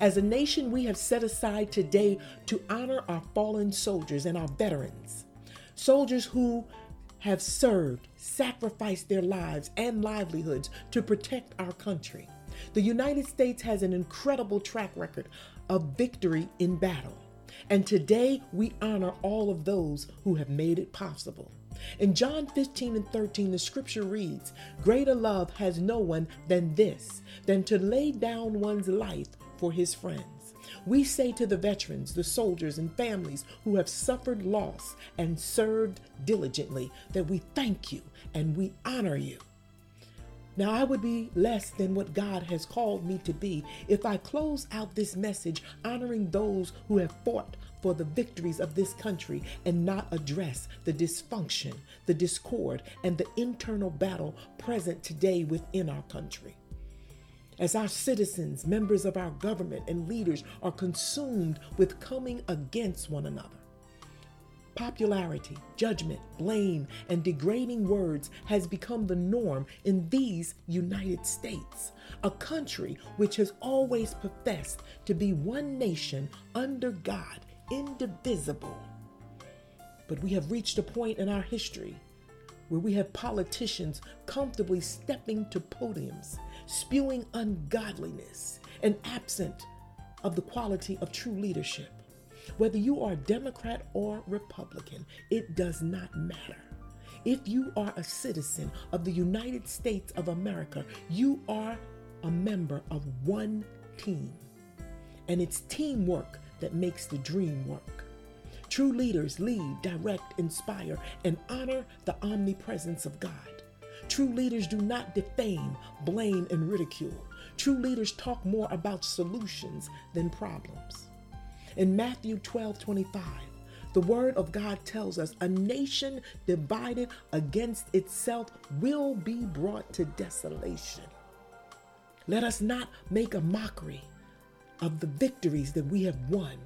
As a nation, we have set aside today to honor our fallen soldiers and our veterans, soldiers who have served, sacrificed their lives and livelihoods to protect our country. The United States has an incredible track record of victory in battle. And today we honor all of those who have made it possible. In John 15 and 13, the scripture reads, Greater love has no one than this, than to lay down one's life for his friends. We say to the veterans, the soldiers, and families who have suffered loss and served diligently that we thank you and we honor you. Now, I would be less than what God has called me to be if I close out this message honoring those who have fought for the victories of this country and not address the dysfunction, the discord, and the internal battle present today within our country. As our citizens, members of our government, and leaders are consumed with coming against one another Popularity, judgment, blame, and degrading words has become the norm in these United States, a country which has always professed to be one nation under God, indivisible. But we have reached a point in our history where we have politicians comfortably stepping to podiums, spewing ungodliness, and absent of the quality of true leadership. Whether you are Democrat or Republican, it does not matter. If you are a citizen of the United States of America, you are a member of one team. And it's teamwork that makes the dream work. True leaders lead, direct, inspire, and honor the omnipresence of God. True leaders do not defame, blame, and ridicule. True leaders talk more about solutions than problems. In Matthew 12 25, the word of God tells us a nation divided against itself will be brought to desolation. Let us not make a mockery of the victories that we have won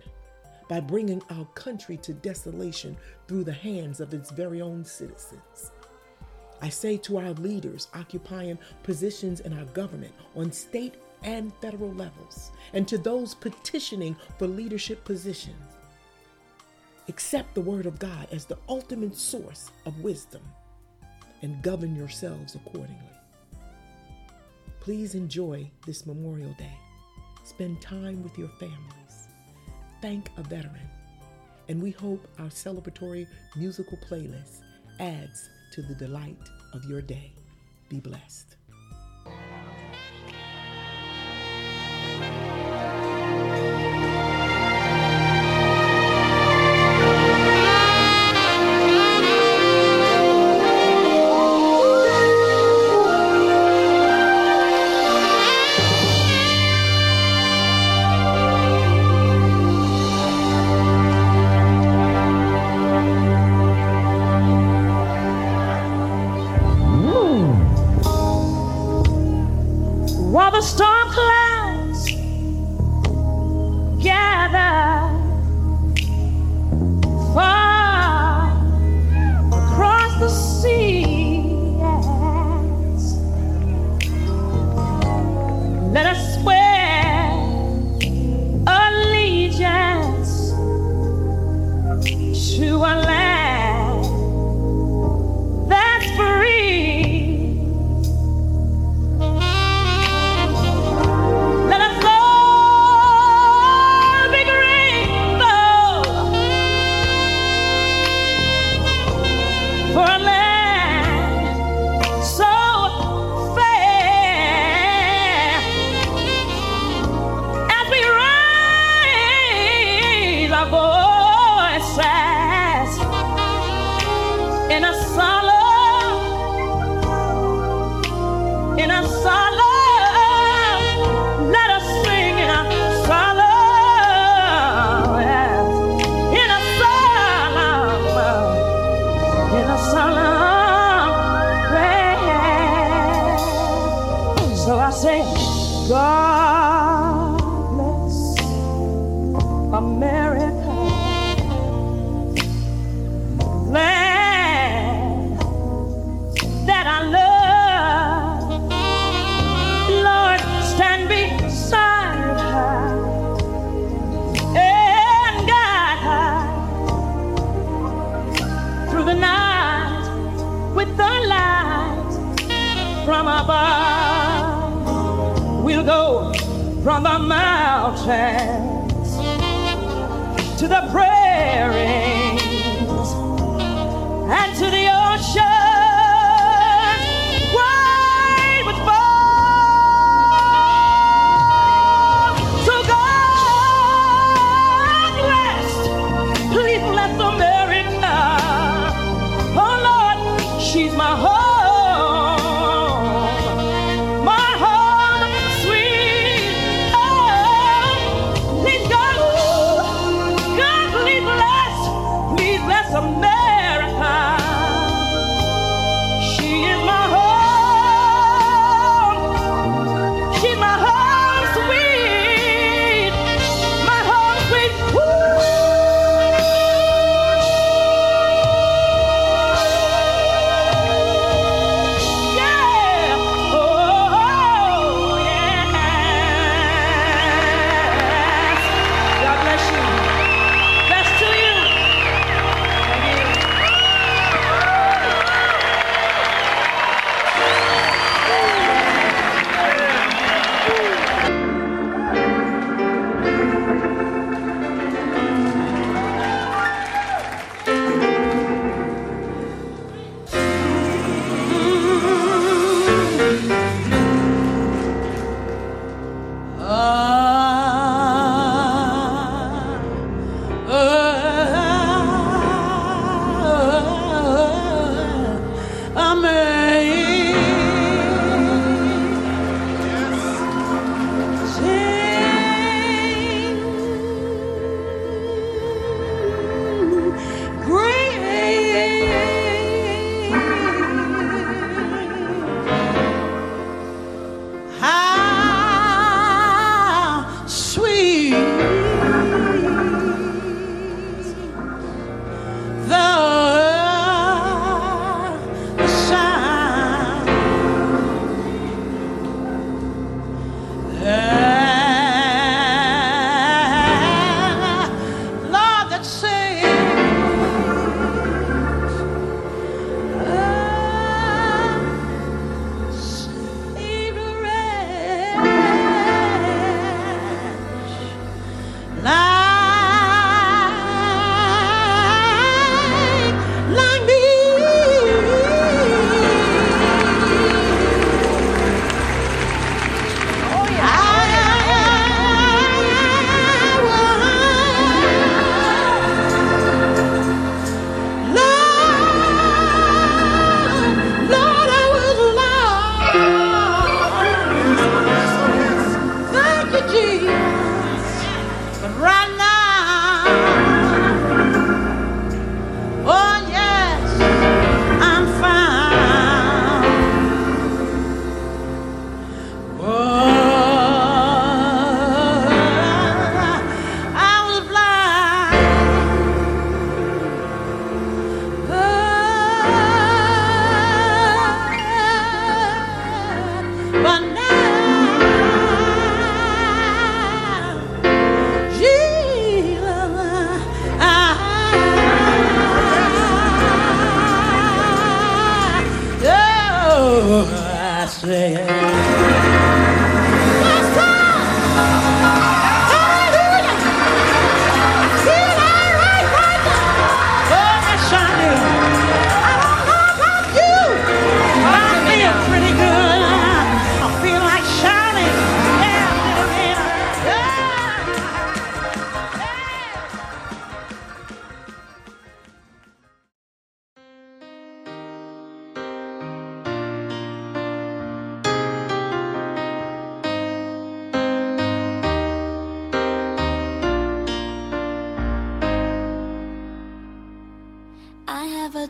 by bringing our country to desolation through the hands of its very own citizens. I say to our leaders occupying positions in our government on state and federal levels, and to those petitioning for leadership positions. Accept the Word of God as the ultimate source of wisdom and govern yourselves accordingly. Please enjoy this Memorial Day. Spend time with your families. Thank a veteran. And we hope our celebratory musical playlist adds to the delight of your day. Be blessed.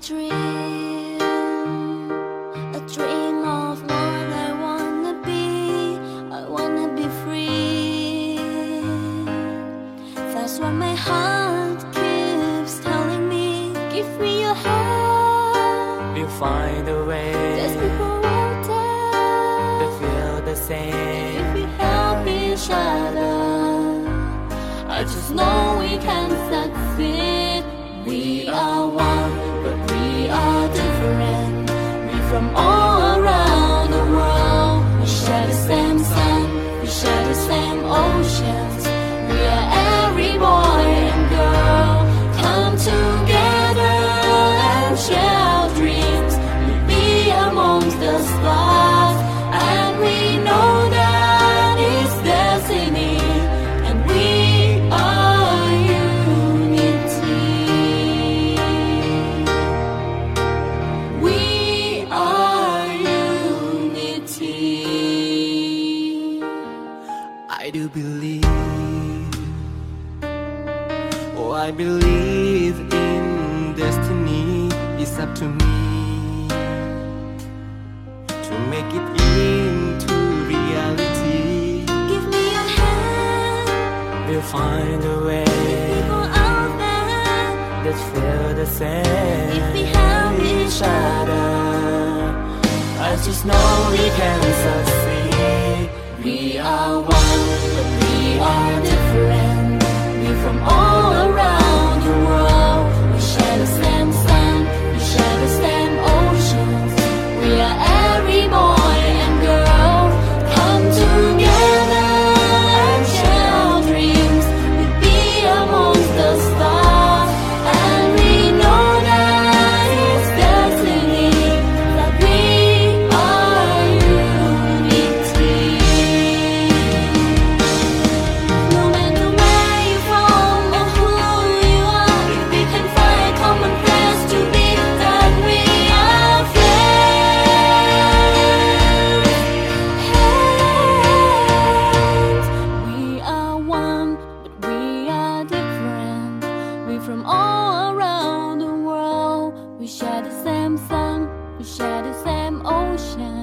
dream, a dream of what I wanna be. I wanna be free. That's what my heart keeps telling me. Give me your hand. We'll find a way. There's people out there that feel the same. If we help each other, I just know we can. from all same if we help each other. I just know we can succeed. from all around the world. We share the same sun, we share the same ocean.